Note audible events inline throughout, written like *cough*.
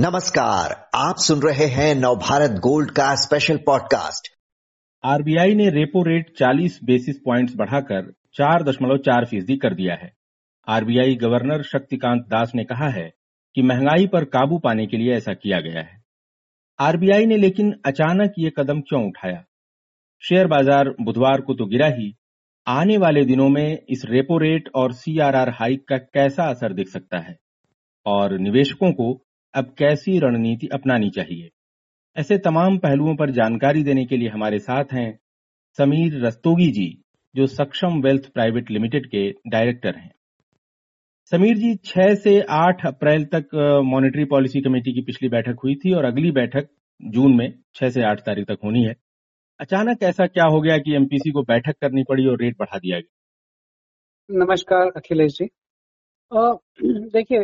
नमस्कार, आप सुन रहे हैं नवभारत गोल्ड का स्पेशल पॉडकास्ट आरबीआई ने रेपो रेट 40 बेसिस पॉइंट्स बढ़ाकर 4.4 फ़ीसदी कर दिया है। आरबीआई गवर्नर शक्तिकांत दास ने कहा है कि महँगाई पर काबू पाने के लिए ऐसा किया गया है। आरबीआई ने लेकिन अचानक ये कदम क्यों उठाया? शेयर बाज़ार बुधवार को तो गिरा ही। आने वाले दिनों में इस रेपो रेट और सीआरआर हाइक का कैसा असर दिख सकता है? और निवेशकों को अब कैसी रणनीति अपनानी चाहिए? ऐसे तमाम पहलुओं पर जानकारी देने के लिए हमारे साथ हैं समीर रस्तोगी जी, जो सक्षम वेल्थ प्राइवेट लिमिटेड के डायरेक्टर हैं। समीर जी 6 से 8 अप्रैल तक मॉनेटरी पॉलिसी कमेटी की पिछली बैठक हुई थी और अगली बैठक जून में 6 से 8 तारीख तक होनी है। अचानक ऐसा क्या हो गया कि एमपीसी को बैठक करनी पड़ी और रेट बढ़ा दिया गया? नमस्कार, अखिलेश जी। देखिए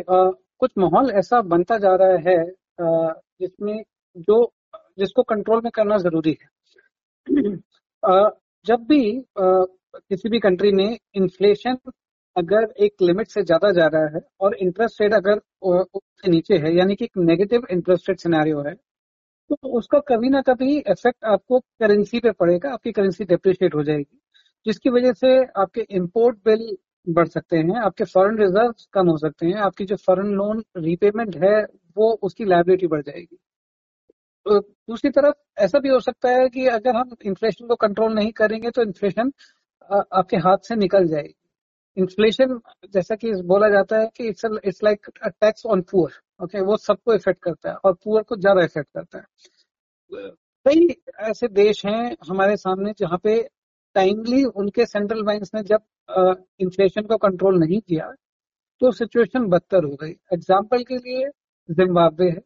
कुछ माहौल ऐसा बनता जा रहा है जिसमें जो, जिसको कंट्रोल में करना ज़रूरी है। *clears throat* जब भी किसी भी कंट्री में इन्फ्लेशन अगर एक लिमिट से ज़्यादा जा रहा है और इंटरेस्ट रेट अगर उससे नीचे है, यानी कि एक नेगेटिव इंटरेस्ट रेट सिनेरियो है तो उसका कभी ना कभी इफ़ेक्ट आपको करेंसी पे पड़ेगा, आपकी करेंसी डिप्रिशिएट हो जाएगी, जिसकी वजह से आपके इंपोर्ट बिल बढ़ सकते हैं, आपके फॉरेन रिज़र्व कम हो सकते हैं, आपकी जो फॉरेन लोन रीपेमेंट है, वो उसकी लाइबिलिटी बढ़ जाएगी। तो दूसरी तरफ़, ऐसा भी हो सकता है कि अगर हम इन्फ्लेशन को कंट्रोल नहीं करेंगे तो इन्फ्लेशन आपके हाथ से निकल जाएगी। इन्फ्लेशन जैसा कि बोला जाता है कि it's it's like tax on poor okay वो सबको इफ़ेक्ट करता है और पुअर को ज़्यादा इफ़ेक्ट करता है। कई ऐसे देश हैं हमारे सामने जहाँ पे टाइमली उनके सेंट्रल बैंक ने जब इन्फ्लेशन को कंट्रोल नहीं किया तो सिचुएशन बदतर हो गई। एग्ज़ाम्पल के लिए जिम्बाब्वे है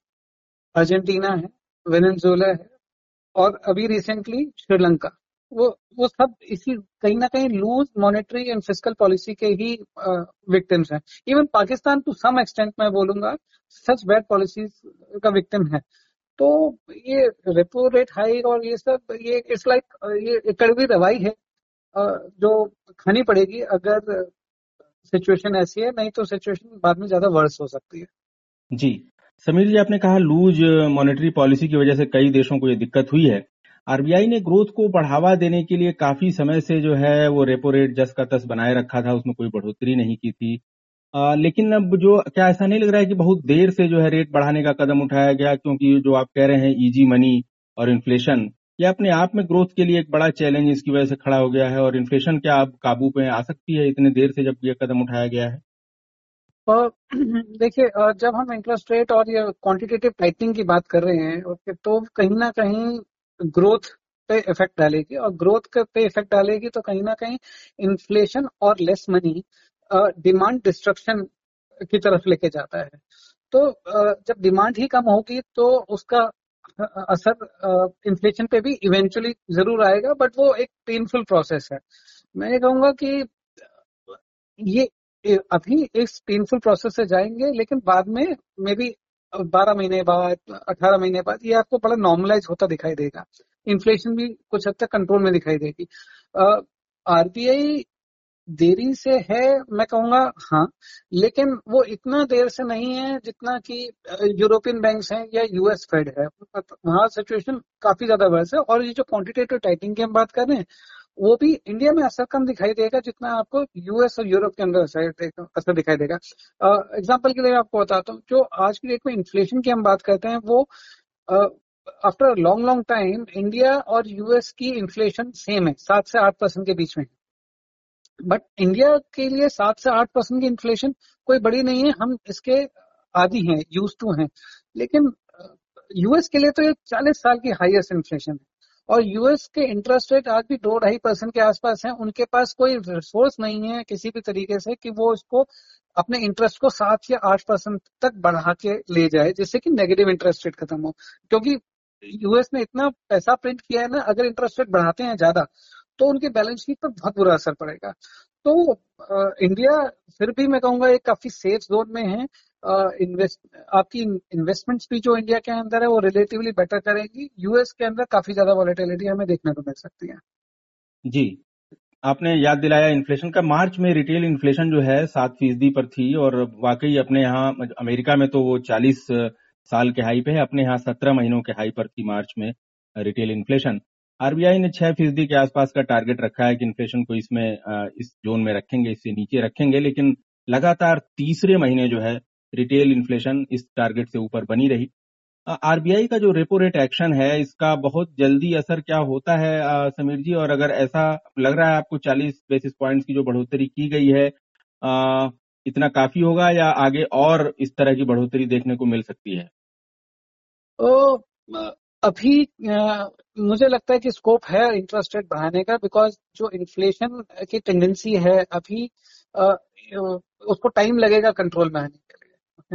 अर्जेंटीना है वेनेजुएला है, और अभी रिसेंटली श्रीलंका वो वो सब इसी, कहीं ना कहीं loose monetary and physical policy के ही विक्टिम्स हैं। Even Pakistan to some extent मैं बोलूँगा सच बैड पॉलिसीज़ का विक्टिम है। तो ये रेपो रेट हाई और ये सब, ये इट्स लाइक ये कड़वी दवाई है। जो खानी पड़ेगी अगर सिचुएशन ऐसी है, नहीं तो सिचुएशन बाद में ज़्यादा वर्स हो सकती है। जी। समीर जी, आपने कहा लूज मॉनेटरी पॉलिसी की वजह से कई देशों को ये दिक्कत हुई है। आरबीआई ने ग्रोथ को बढ़ावा देने के लिए काफ़ी समय से जो है वो रेपो रेट जस का तस बनाए रखा था, उसमें कोई बढ़ोतरी नहीं की थी। आ, लेकिन अब जो क्या ऐसा नहीं लग रहा है कि बहुत देर से जो है रेट बढ़ाने का कदम उठाया गया क्योंकि जो आप कह रहे हैं इजी मनी और इन्फ्लेशन ये अपने आप में ग्रोथ के लिए एक बड़ा चैलेंज इसकी वजह से खड़ा हो गया है और इन्फ्लेशन क्या अब काबू पे आ सकती है इतने देर से जब ये कदम उठाया गया है? *clears throat* देखिए जब हम इंटरेस्ट रेट और ये क्वांटिटेटिव टाइटनिंग की बात कर रहे हैं तो कहीं ना कहीं ग्रोथ पे इफ़ेक्ट डालेगी और ग्रोथ पे इफ़ेक्ट डालेगी तो कहीं ना कहीं इन्फ्लेशन और लेस मनी डिमांड डिस्ट्रक्शन की तरफ़ लेके जाता है। तो जब डिमांड ही कम होगी तो उसका असर इन्फ्लेशन पे भी इवेंचुअली ज़रूर आएगा बट वो एक पेनफुल प्रोसेस है। मैं ये कहूँगा कि, ये अभी इस पेनफुल प्रोसेस से जाएँगे, लेकिन बाद में मे बी बारह महीने बाद, अठारह महीने बाद, ये आपको बड़ा नॉर्मलाइज होता दिखाई देगा। इन्फ्लेशन भी कुछ हद तक कंट्रोल में दिखाई देगी। आरबीआई देरी से है, मैं कहूँगा हाँ लेकिन वो इतना देर से नहीं है जितना कि यूरोपियन बैंक्स हैं या यूएस फेड है। वहाँ सिचुएशन काफ़ी ज़्यादा वर्स है और ये जो क्वांटिटेटिव टाइटिंग की हम बात कर रहे हैं, वो भी इंडिया में असर कम दिखाई देगा जितना आपको यूएस और यूरोप के अंदर असर दिखाई देगा। एग्ज़ाम्पल के लिए आपको बताता हूँ, जो आज की डेट में इन्फ्लेशन की हम बात करते हैं, वो after long long time India और यूएस की इन्फ्लेशन सेम है, सात से आठ परसेंट के बीच में। बट इंडिया के लिए सात से आठ परसेंट की इन्फ्लेशन कोई बड़ी नहीं है। हम इसके आदि हैं यूज़ टू हैं। लेकिन यूएस के लिए तो ये चालीस साल की हाईएस्ट इन्फ्लेशन है। और यूएस के इंटरेस्ट रेट आज भी दो ढाई परसेंट के आसपास है। उनके पास कोई रिसोर्स नहीं है किसी भी तरीके से कि वो इसको अपने इंटरेस्ट को सात या आठ परसेंट तक बढ़ा के ले जाए, जिससे कि नेगेटिव इंटरेस्ट रेट खत्म हो। क्योंकि यूएस ने इतना पैसा प्रिंट किया है ना, अगर इंटरेस्ट रेट बढ़ाते हैं ज़्यादा तो उनकी बैलेंस शीट पर बहुत बुरा असर पड़ेगा। तो आ, इंडिया फिर भी मैं कहूँगा एक काफ़ी सेफ़ जोन में है। इन्वेस्ट आपकी इन्वेस्टमेंट्स भी जो इंडिया के अंदर है वो रिलेटिवली बेटर करेगी। यूएस के अंदर काफ़ी ज़्यादा वॉलेटिलिटी हमें देखने को मिल सकती है। जी। आपने याद दिलाया इन्फ्लेशन का। मार्च में रिटेल इन्फ्लेशन जो है सात फ़ीसदी पर थी और वाकई अपने यहाँ अमेरिका में तो वो चालीस साल के हाई पे है। अपने यहाँ सत्रह महीनों के हाई पर थी मार्च में रिटेल इन्फ्लेशन आरबीआई ने छह फ़ीसदी के आसपास का टारगेट रखा है कि इन्फ्लेशन को इसमें इस जोन में रखेंगे इससे नीचे रखेंगे लेकिन लगातार तीसरे महीने जो है रिटेल इन्फ्लेशन इस टारगेट से ऊपर बनी रही। आरबीआई का जो रेपो रेट एक्शन है इसका बहुत जल्दी असर क्या होता है? समीर जी और अगर ऐसा लग रहा है आपको 40 बेसिस पॉइंट्स की जो बढ़ोतरी की गई है आ, इतना काफ़ी होगा या आगे और इस तरह की बढ़ोतरी देखने को मिल सकती है? ओ, अभी आ, मुझे लगता है कि स्कोप है इंटरेस्ट रेट बढ़ाने का बिकॉज़ जो इन्फ्लेशन की टेंडेंसी है अभी आ, उसको टाइम लगेगा कंट्रोल में आने के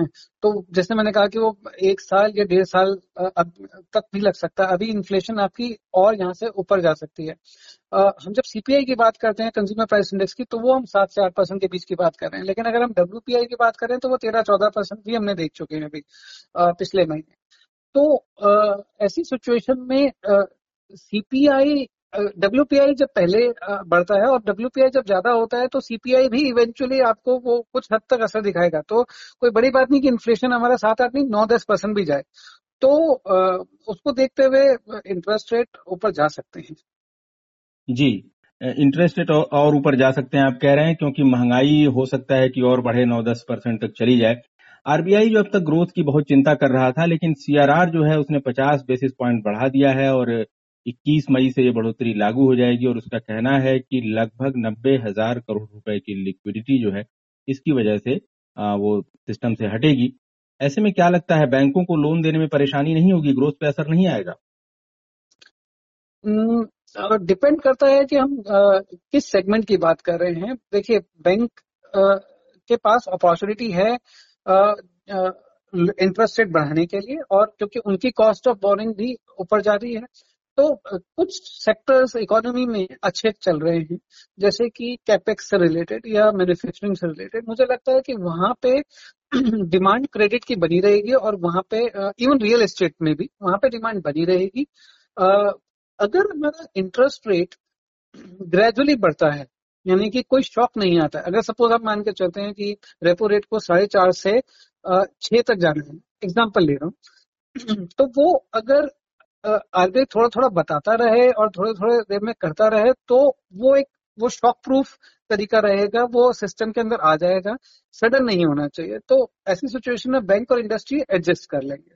लिए। तो जैसे मैंने कहा कि वो एक साल या डेढ़ साल अब तक भी लग सकता। है अभी इन्फ्लेशन आपकी और यहाँ से ऊपर जा सकती है। हम जब सीपीआई की बात करते हैं कंज्यूमर प्राइस इंडेक्स की तो वो हम सात से आठ परसेंट के बीच की बात कर रहे हैं। लेकिन अगर हम डब्ल्यूपीआई की बात करें तो वो तेरह चौदह परसेंट भी हमने देख चुके हैं अभी पिछले महीने। तो ऐसी सिचुएशन में सीपीआई डब्ल्यूपीआई जब पहले बढ़ता है और डब्ल्यूपीआई जब ज़्यादा होता है तो सीपीआई भी इवेंचुअली आपको वो कुछ हद तक असर दिखाएगा। तो कोई बड़ी बात नहीं कि इन्फ्लेशन हमारा सात आठ नहीं, नौ दस परसेंट भी जाए। तो उसको देखते हुए इंटरेस्ट रेट ऊपर जा सकते हैं। जी इंटरेस्ट रेट और ऊपर जा सकते हैं, आप कह रहे हैं, क्योंकि महँगाई हो सकता है कि और बढ़े, नौ दस परसेंट तक चली जाए। आरबीआई जो अब तक ग्रोथ की बहुत चिंता कर रहा था, लेकिन सीआरआर जो है उसने 50 बेसिस पॉइंट बढ़ा दिया है और 21 मई से ये बढ़ोतरी लागू हो जाएगी और उसका कहना है कि लगभग नब्बे हज़ार करोड़ रुपए की लिक्विडिटी जो है, इसकी वजह से वो सिस्टम से हटेगी। ऐसे में क्या लगता है, बैंकों को लोन देने में परेशानी नहीं होगी? ग्रोथ पे असर नहीं आएगा? डिपेंड करता है कि हम किस सेगमेंट की बात कर रहे हैं, देखिए बैंक के पास अपॉर्चुनिटी है इंटरेस्ट रेट बढ़ाने के लिए और क्योंकि उनकी कॉस्ट ऑफ़ बोरिंग भी ऊपर जा रही है तो कुछ सेक्टर्स इकोनॉमी में अच्छे चल रहे हैं। जैसे कि कैपेक्स से रिलेटेड या मैन्युफैक्चरिंग से रिलेटेड मुझे लगता है कि वहाँ पे *clears throat* डिमांड क्रेडिट की बनी रहेगी और वहाँ पे इवन रियल एस्टेट में भी वहाँ पे डिमांड बनी रहेगी। अगर हमारा इंटरेस्ट रेट ग्रेजुअली बढ़ता है यानी कि कोई शॉक नहीं आता। अगर सपोज़ आप मान के चलते हैं कि रेपो रेट को साढ़े चार से छह तक जाना है एग्ज़ाम्पल ले रहा हूँ। *clears throat* तो वो अगर आरबीआई थोड़ा थोड़ा बताता रहे और थोड़े थोड़े देर में करता रहे तो वो एक, वो शॉक प्रूफ तरीका रहेगा, वो सिस्टम के अंदर आ जाएगा। सडन नहीं होना चाहिए। तो ऐसी सिचुएशन में बैंक और इंडस्ट्री एडजस्ट कर लेंगे।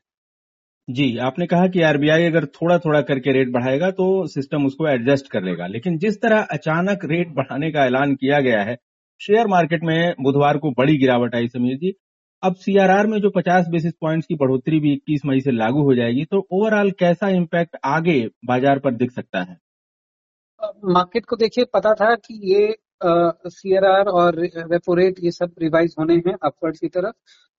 जी, आपने कहा कि आरबीआई अगर थोड़ा थोड़ा करके रेट बढ़ाएगा तो सिस्टम उसको एडजस्ट कर लेगा। लेकिन जिस तरह अचानक रेट बढ़ाने का ऐलान किया गया है शेयर मार्केट में बुधवार को बड़ी गिरावट आई समीर जी। अब सीआरआर में जो 50 बेसिस पॉइंट्स की बढ़ोतरी भी 21 मई से लागू हो जाएगी तो ओवरऑल कैसा इम्पैक्ट आगे बाज़ार पर दिख सकता है? मार्केट को देखिए, पता था कि ये सीआरआर और रेपो रेट ये सब रिवाइज होने हैं अपवर्ड की तरफ़।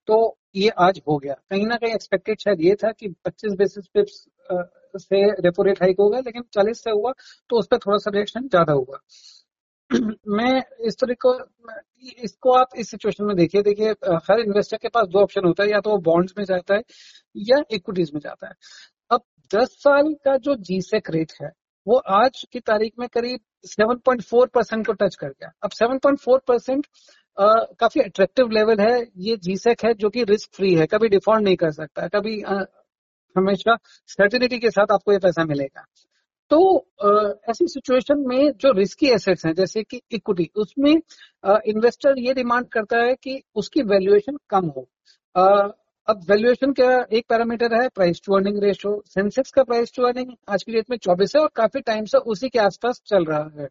तो ये आज हो गया। कहीं ना कहीं एक्सपेक्टेड शायद ये था कि 25 बेसिस पिप्स से रेपो रेट हाइक होगा, लेकिन 40 से हुआ तो उस पर थोड़ा सा रिएक्शन ज़्यादा हुआ। *clears throat* मैं इस तरह को, इसको आप इस सिचुएशन में देखिए देखिए हर इन्वेस्टर के पास दो ऑप्शन होता है, या तो वो बॉन्ड्स में जाता है, या इक्विटीज में जाता है। अब 10 साल का जो जीसेक रेट है, वो आज की तारीख में करीब 7.4 परसेंट को टच कर गया। अब 7.4 परसेंट काफ़ी अट्रैक्टिव लेवल है। ये जीसेक है जो कि रिस्क फ्री है कभी डिफ़ॉल्ट नहीं कर सकता कभी आ, हमेशा सर्टिनिटी के साथ आपको ये पैसा मिलेगा। तो ऐसी सिचुएशन में जो रिस्की एसेट्स हैं जैसे कि इक्विटी उसमें इन्वेस्टर ये डिमांड करता है कि उसकी वैल्यूएशन कम हो। अब वैल्यूएशन का एक पैरामीटर है price to earning ratio Sensex का प्राइस टू अर्निंग आज की डेट में चौबीस है और काफ़ी टाइम से उसी के आसपास चल रहा है।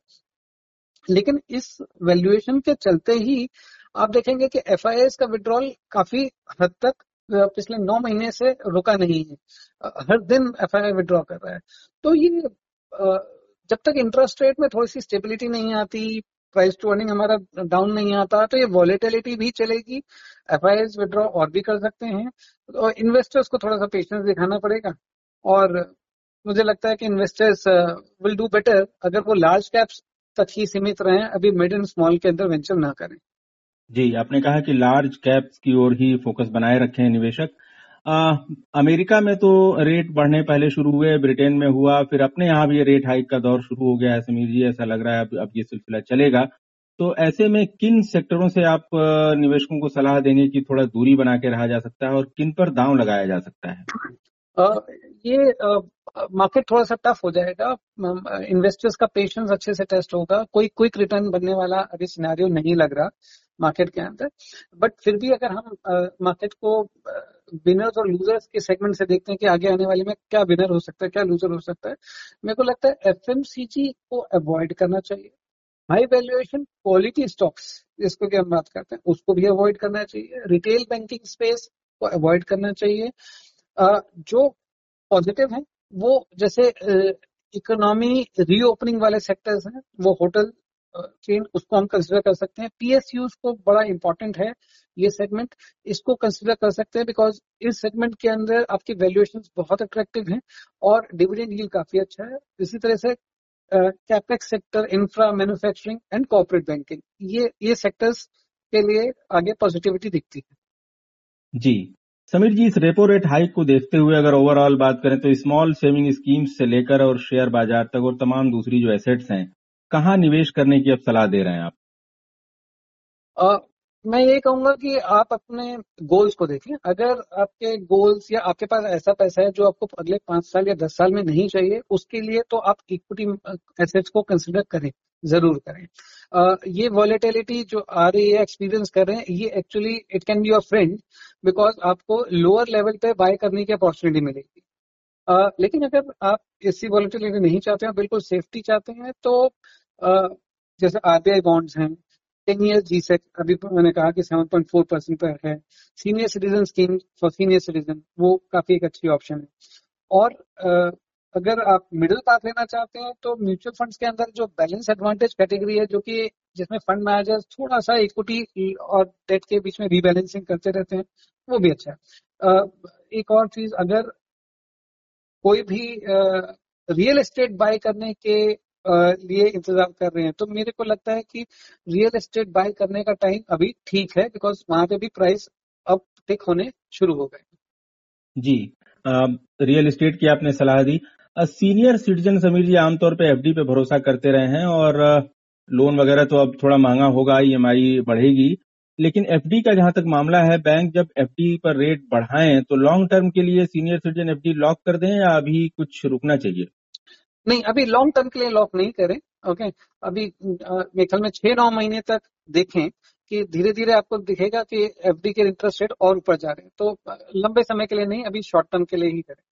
लेकिन इस वैल्यूएशन के चलते ही आप देखेंगे कि एफ़ का विड्रॉल काफ़ी हद तक पिछले नौ महीने से रुका नहीं है। हर दिन एफ़ आई कर रहा है। तो ये जब तक इंटरेस्ट रेट में थोड़ी सी स्टेबिलिटी नहीं आती प्राइस टू अर्निंग हमारा डाउन नहीं आता तो ये वॉलेटिलिटी भी चलेगी। एफ़ आई और भी कर सकते हैं। तो इन्वेस्टर्स को थोड़ा सा पेशेंस दिखाना पड़ेगा। और मुझे लगता है कि इन्वेस्टर्स विल डू बेटर अगर वो लार्ज कैप्स तक ही सीमित रहे, अभी मिड एंड स्मॉल के अंदर वेंचर ना करें। जी, आपने कहा कि लार्ज कैप्स की ओर ही फोकस बनाए रखे निवेशक। आ, अमेरिका में तो रेट बढ़ने पहले शुरू हुए ब्रिटेन में हुआ फिर अपने यहाँ भी रेट हाइक का दौर शुरू हो गया है समीर जी ऐसा लग रहा है अब, अब ये सिलसिला चलेगा। तो ऐसे में किन सेक्टरों से आप निवेशकों को सलाह देंगे कि थोड़ा दूरी बना के रहा जा सकता है और किन पर दांव लगाया जा सकता है? आ, ये मार्केट थोड़ा सा टफ हो जाएगा। इन्वेस्टर्स का पेशेंस अच्छे से टेस्ट होगा। कोई क्विक रिटर्न बनने वाला अभी सिनेरियो नहीं लग रहा मार्केट के अंदर। बट फिर भी अगर हम मार्केट को विनर्स और लूजर्स के सेगमेंट से देखते हैं कि आगे आने वाले में क्या विनर हो सकता है, क्या लूजर हो सकता है। मेरे को लगता है एफ़ को अवॉइड करना चाहिए। हाई वैल्यूएशन क्वालिटी स्टॉक्स जिसको कि हम बात करते हैं, उसको भी अवॉइड करना चाहिए। रिटेल बैंकिंग स्पेस को अवॉइड करना चाहिए। जो पॉजिटिव है, वो जैसे इकोनॉमी रीओपनिंग वाले सेक्टर्स हैं, वो होटल चेन उसको हम कंसिडर कर सकते हैं। पीएसयू को बड़ा इंपॉर्टेंट है ये सेगमेंट इसको कंसिडर कर सकते हैं बिकॉज़ इस सेगमेंट के अंदर आपकी वैल्यूएशन बहुत अट्रैक्टिव हैं और डिविडेंड यील्ड काफ़ी अच्छा है। इसी तरह से capex sector infra manufacturing and corporate banking ये ये सेक्टर्स के लिए आगे पॉजिटिविटी दिखती है। जी। समीर जी, इस रेपो रेट हाइक को देखते हुए अगर ओवरऑल बात करें तो स्मॉल सेविंग स्कीम्स से लेकर और शेयर बाज़ार तक और तमाम दूसरी जो एसेट्स हैं कहाँ निवेश करने की अब सलाह दे रहे हैं आप? आ, मैं ये कहूँगा कि आप अपने गोल्स को देखें। अगर आपके गोल्स या आपके पास ऐसा पैसा है जो आपको अगले पाँच साल या दस साल में नहीं चाहिए उसके लिए तो आप इक्विटी एसेट्स को कंसिडर करें ज़रूर करें। आ, ये वॉलेटिलिटी जो आ रही है एक्सपीरियंस कर रहे हैं ये actually it can be your friend because आपको लोअर लेवल पे बाय करने की अपॉर्चुनिटी मिलेगी। लेकिन अगर आप इसी वॉलिटिलिटी नहीं चाहते हैं बिल्कुल सेफ्टी चाहते हैं तो आ, जैसे आरबीआई बॉन्ड्स हैं टेन ईयर जी सेक अभी मैंने कहा कि सेवन पॉइंट फोर परसेंट पर है। Senior citizen scheme for senior citizen वो काफ़ी एक अच्छी ऑप्शन है। और आ, अगर आप मिडिल पाथ लेना चाहते हैं तो म्यूचुअल फंड्स के अंदर जो बैलेंस एडवांटेज कैटेगरी है जो कि जिसमें फंड मैनेजर थोड़ा सा इक्विटी और डेट के बीच में रीबैलेंसिंग करते रहते हैं वो भी अच्छा है। एक और चीज़ अगर कोई भी रियल एस्टेट बाय करने के लिए इंतज़ार कर रहे हैं। तो मेरे को लगता है कि रियल एस्टेट बाय करने का टाइम अभी ठीक है बिकॉज़ वहाँ पे भी प्राइस अब टिक होने शुरू हो गए। जी रियल एस्टेट की आपने सलाह दी। सीनियर सिटीजन समीर जी, आमतौर पे एफडी पे भरोसा करते रहे हैं और लोन वगैरह तो अब थोड़ा महँगा होगा ईएमआई बढ़ेगी। लेकिन एफडी का जहाँ तक मामला है बैंक जब एफडी पर रेट बढ़ाएँ तो लॉन्ग टर्म के लिए सीनियर सिटीजन एफडी लॉक कर दें या अभी कुछ रुकना चाहिए? नहीं अभी लॉन्ग टर्म के लिए लॉक नहीं करें ओके अभी मेरे ख्याल में छह नौ महीने तक देखें कि धीरे धीरे आपको दिखेगा कि एफडी के इंटरेस्ट रेट और ऊपर जा रहे हैं। तो लंबे समय के लिए नहीं अभी शॉर्ट टर्म के लिए ही करें।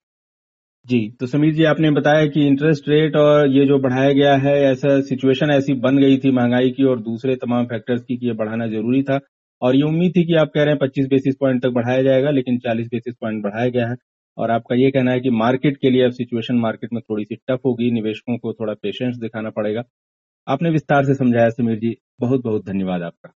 जी तो समीर जी आपने बताया कि इंटरेस्ट रेट और ये जो बढ़ाया गया है ऐसा सिचुएशन ऐसी बन गई थी महँगाई की और दूसरे तमाम फैक्टर्स की कि ये बढ़ाना ज़रूरी था। और ये उम्मीद थी कि आप कह रहे हैं 25 बेसिस पॉइंट तक बढ़ाया जाएगा, लेकिन 40 बेसिस पॉइंट बढ़ाया गया है। और आपका ये कहना है कि मार्केट के लिए अब सिचुएशन मार्केट में थोड़ी सी टफ होगी, निवेशकों को थोड़ा पेशेंस दिखाना पड़ेगा। आपने विस्तार से समझाया, समीर जी बहुत बहुत धन्यवाद आपका।